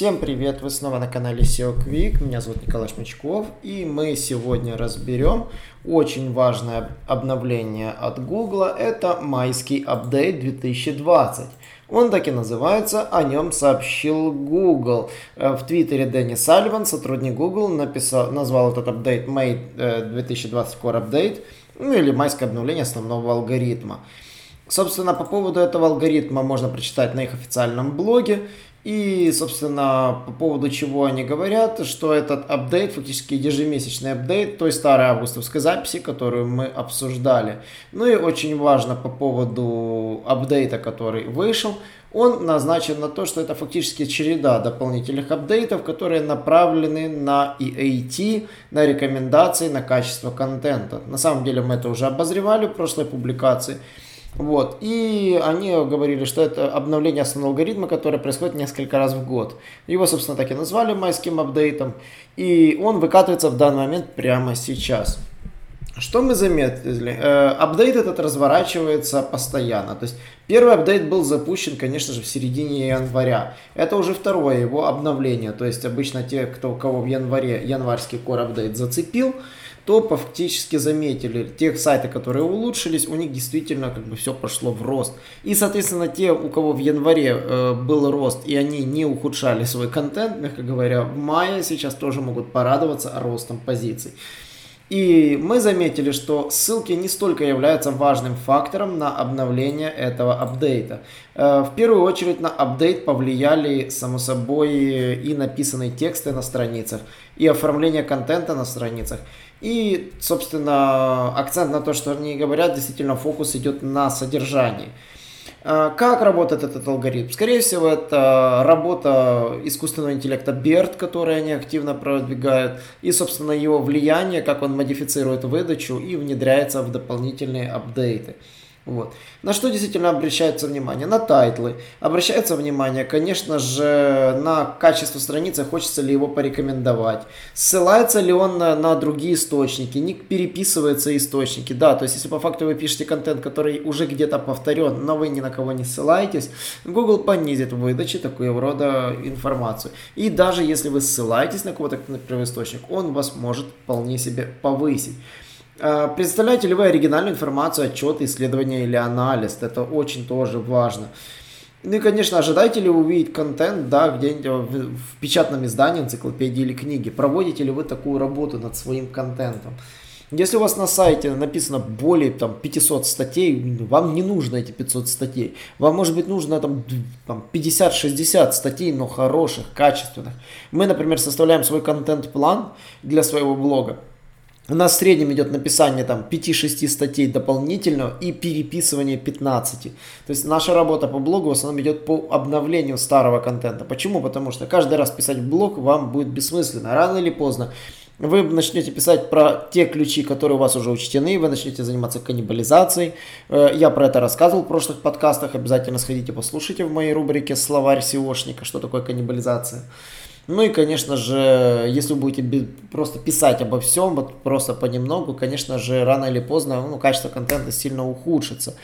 Всем привет, вы снова на канале SEO Quick, меня зовут Николай Шмачков, и мы сегодня разберем очень важное обновление от Google, это майский апдейт 2020. Он так и называется, о нем сообщил Google. Э, в твиттере Дэнни Сальван, сотрудник Google, написал, назвал этот апдейт May 2020 Core Update, ну или майское обновление основного алгоритма. Собственно, по поводу этого алгоритма можно прочитать на их официальном блоге. И, собственно, по поводу чего они говорят, что этот апдейт, фактически ежемесячный апдейт той старой августовской записи, которую мы обсуждали. Ну и очень важно по поводу апдейта, который вышел, он назначен на то, что это фактически череда дополнительных апдейтов, которые направлены на EAT, на рекомендации, на качество контента. На самом деле мы это уже обозревали в прошлой публикации. Вот. И они говорили, что это обновление основного алгоритма, которое происходит несколько раз в год. Его, собственно, так и назвали майским апдейтом. И он выкатывается в данный момент прямо сейчас. Что мы заметили? Э, апдейт этот разворачивается постоянно. То есть первый апдейт был запущен, конечно же, в середине января. Это уже второе его обновление. То есть обычно те, кто, кого в январе январский core апдейт зацепил, то фактически заметили, тех сайты, которые улучшились, у них действительно как бы все пошло в рост. И, соответственно, те, у кого в январе э, был рост, и они не ухудшали свой контент, мягко говоря, в мае сейчас тоже могут порадоваться ростом позиций. И мы заметили, что ссылки не столько являются важным фактором на обновление этого апдейта. Э, в первую очередь на апдейт повлияли, само собой, и написанные тексты на страницах, и оформление контента на страницах. И, собственно, акцент на то, что они говорят, действительно фокус идет на содержании. А, как работает этот алгоритм? Скорее всего, это работа искусственного интеллекта BERT, который они активно продвигают, и, собственно, его влияние, как он модифицирует выдачу и внедряется в дополнительные апдейты. Вот. На что действительно обращается внимание? На тайтлы. Обращается внимание, конечно же, на качество страницы, хочется ли его порекомендовать. Ссылается ли он на, на другие источники, не переписываются источники. Да, то есть если по факту вы пишете контент, который уже где-то повторен, но вы ни на кого не ссылаетесь, Google понизит в выдаче такого рода информацию. И даже если вы ссылаетесь на кого-то, например, источник, он вас может вполне себе повысить. А, представляете ли вы оригинальную информацию, отчет, исследование или анализ? Это очень тоже важно. Ну и, конечно, ожидаете ли увидеть контент, да, где-нибудь в, в печатном издании, энциклопедии или книги? Проводите ли вы такую работу над своим контентом? Если у вас на сайте написано более там, 500 статей, вам не нужно эти 500 статей. Вам, может быть, нужно там, там 50-60 статей, но хороших, качественных. Мы, например, составляем свой контент-план для своего блога. У нас в среднем идет написание там 5-6 статей дополнительно и переписывание 15. То есть наша работа по блогу в основном идет по обновлению старого контента. Почему? Потому что каждый раз писать блог вам будет бессмысленно. Рано или поздно вы начнете писать про те ключи, которые у вас уже учтены, вы начнете заниматься каннибализацией. Э, я про это рассказывал в прошлых подкастах, обязательно сходите послушайте в моей рубрике «Словарь SEOшника», что такое каннибализация. Ну и, конечно же, если вы будете просто писать обо всем, вот просто понемногу, конечно же, рано или поздно ну, качество контента сильно ухудшится.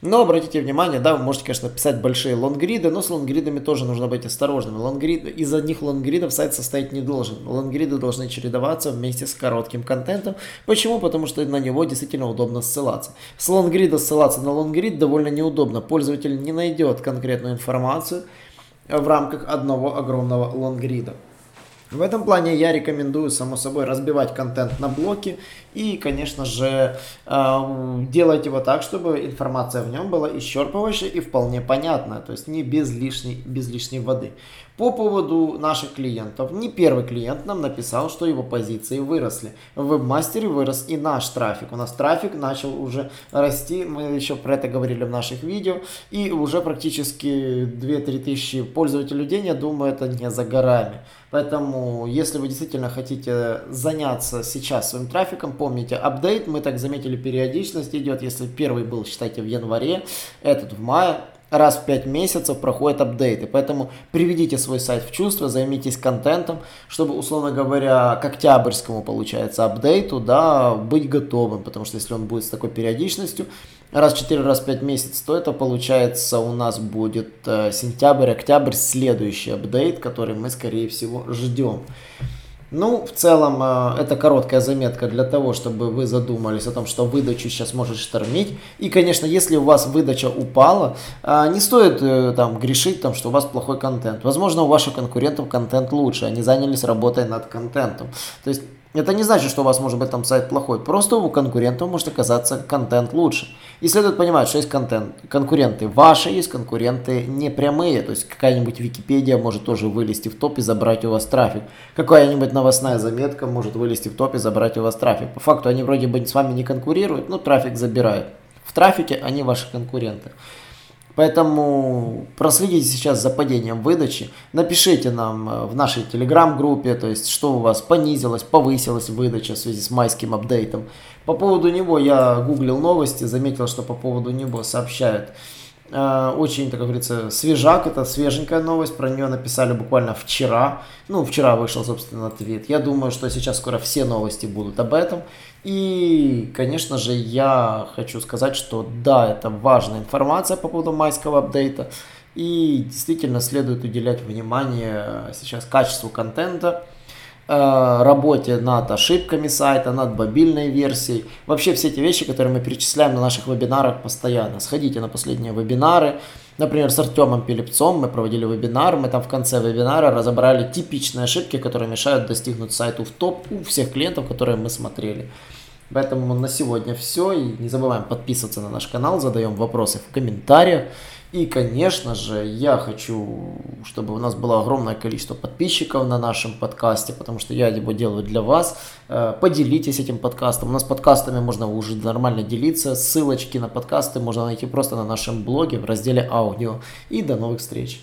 Но обратите внимание, да, вы можете, конечно, писать большие лонгриды, но с лонгридами тоже нужно быть осторожным. Лонгрид, из одних лонгридов сайт состоять не должен. Лонгриды должны чередоваться вместе с коротким контентом. Почему? Потому что на него действительно удобно ссылаться. С лонгрида ссылаться на лонгрид довольно неудобно. Пользователь не найдет конкретную информацию, в рамках одного огромного лонгрида. В этом плане я рекомендую, само собой, разбивать контент на блоки и, конечно же, э, делать его так, чтобы информация в нем была исчерпывающая и вполне понятная, то есть не без лишней, без лишней воды. По поводу наших клиентов. Не первый клиент нам написал, что его позиции выросли. В вебмастере вырос и наш трафик. У нас трафик начал уже расти. Мы еще про это говорили в наших видео. И уже практически 2-3 тысячи пользователей в я думаю, это не за горами. Поэтому, если вы действительно хотите заняться сейчас своим трафиком, помните, апдейт, мы так заметили, периодичность идет. Если первый был, считайте, в январе, этот в мае, раз в 5 месяцев проходят апдейты. Поэтому приведите свой сайт в чувство, займитесь контентом, чтобы, условно говоря, к октябрьскому, получается, апдейту, да, быть готовым. Потому что если он будет с такой периодичностью, раз в 4, раз в 5 месяцев, то это, получается, у нас будет э, сентябрь, октябрь, следующий апдейт, который мы, скорее всего, ждем. Ну, в целом, э, это короткая заметка для того, чтобы вы задумались о том, что выдачу сейчас может штормить. И, конечно, если у вас выдача упала, э, не стоит там грешить, там, что у вас плохой контент. Возможно, у ваших конкурентов контент лучше, они занялись работой над контентом. То есть это не значит, что у вас может быть там сайт плохой. Просто у конкурентов может оказаться контент лучше. И следует понимать, что есть контент. Конкуренты ваши, есть конкуренты не прямые. То есть какая-нибудь Википедия может тоже вылезти в топ и забрать у вас трафик. Какая-нибудь новостная заметка может вылезти в топ и забрать у вас трафик. По факту они вроде бы с вами не конкурируют, но трафик забирают. В трафике они ваши конкуренты. Поэтому проследите сейчас за падением выдачи. Напишите нам э, в нашей телеграм-группе, то есть что у вас понизилось, повысилась выдача в связи с майским апдейтом. По поводу него я гуглил новости, заметил, что по поводу него сообщают очень, так говорится, свежак, это свеженькая новость, про нее написали буквально вчера, ну, вчера вышел, собственно, твит. Я думаю, что сейчас скоро все новости будут об этом. И, конечно же, я хочу сказать, что да, это важная информация по поводу майского апдейта. И действительно следует уделять внимание сейчас качеству контента, э, работе над ошибками сайта, над мобильной версией. Вообще все эти вещи, которые мы перечисляем на наших вебинарах постоянно. Сходите на последние вебинары. Например, с Артемом Пилипцом мы проводили вебинар, мы там в конце вебинара разобрали типичные ошибки, которые мешают достигнуть сайту в топ у всех клиентов, которые мы смотрели. Поэтому на сегодня все. И не забываем подписываться на наш канал, задаем вопросы в комментариях. И, конечно же, я хочу, чтобы у нас было огромное количество подписчиков на нашем подкасте, потому что я его делаю для вас. Э, поделитесь этим подкастом. У нас подкастами можно уже нормально делиться. Ссылочки на подкасты можно найти просто на нашем блоге в разделе аудио. И до новых встреч!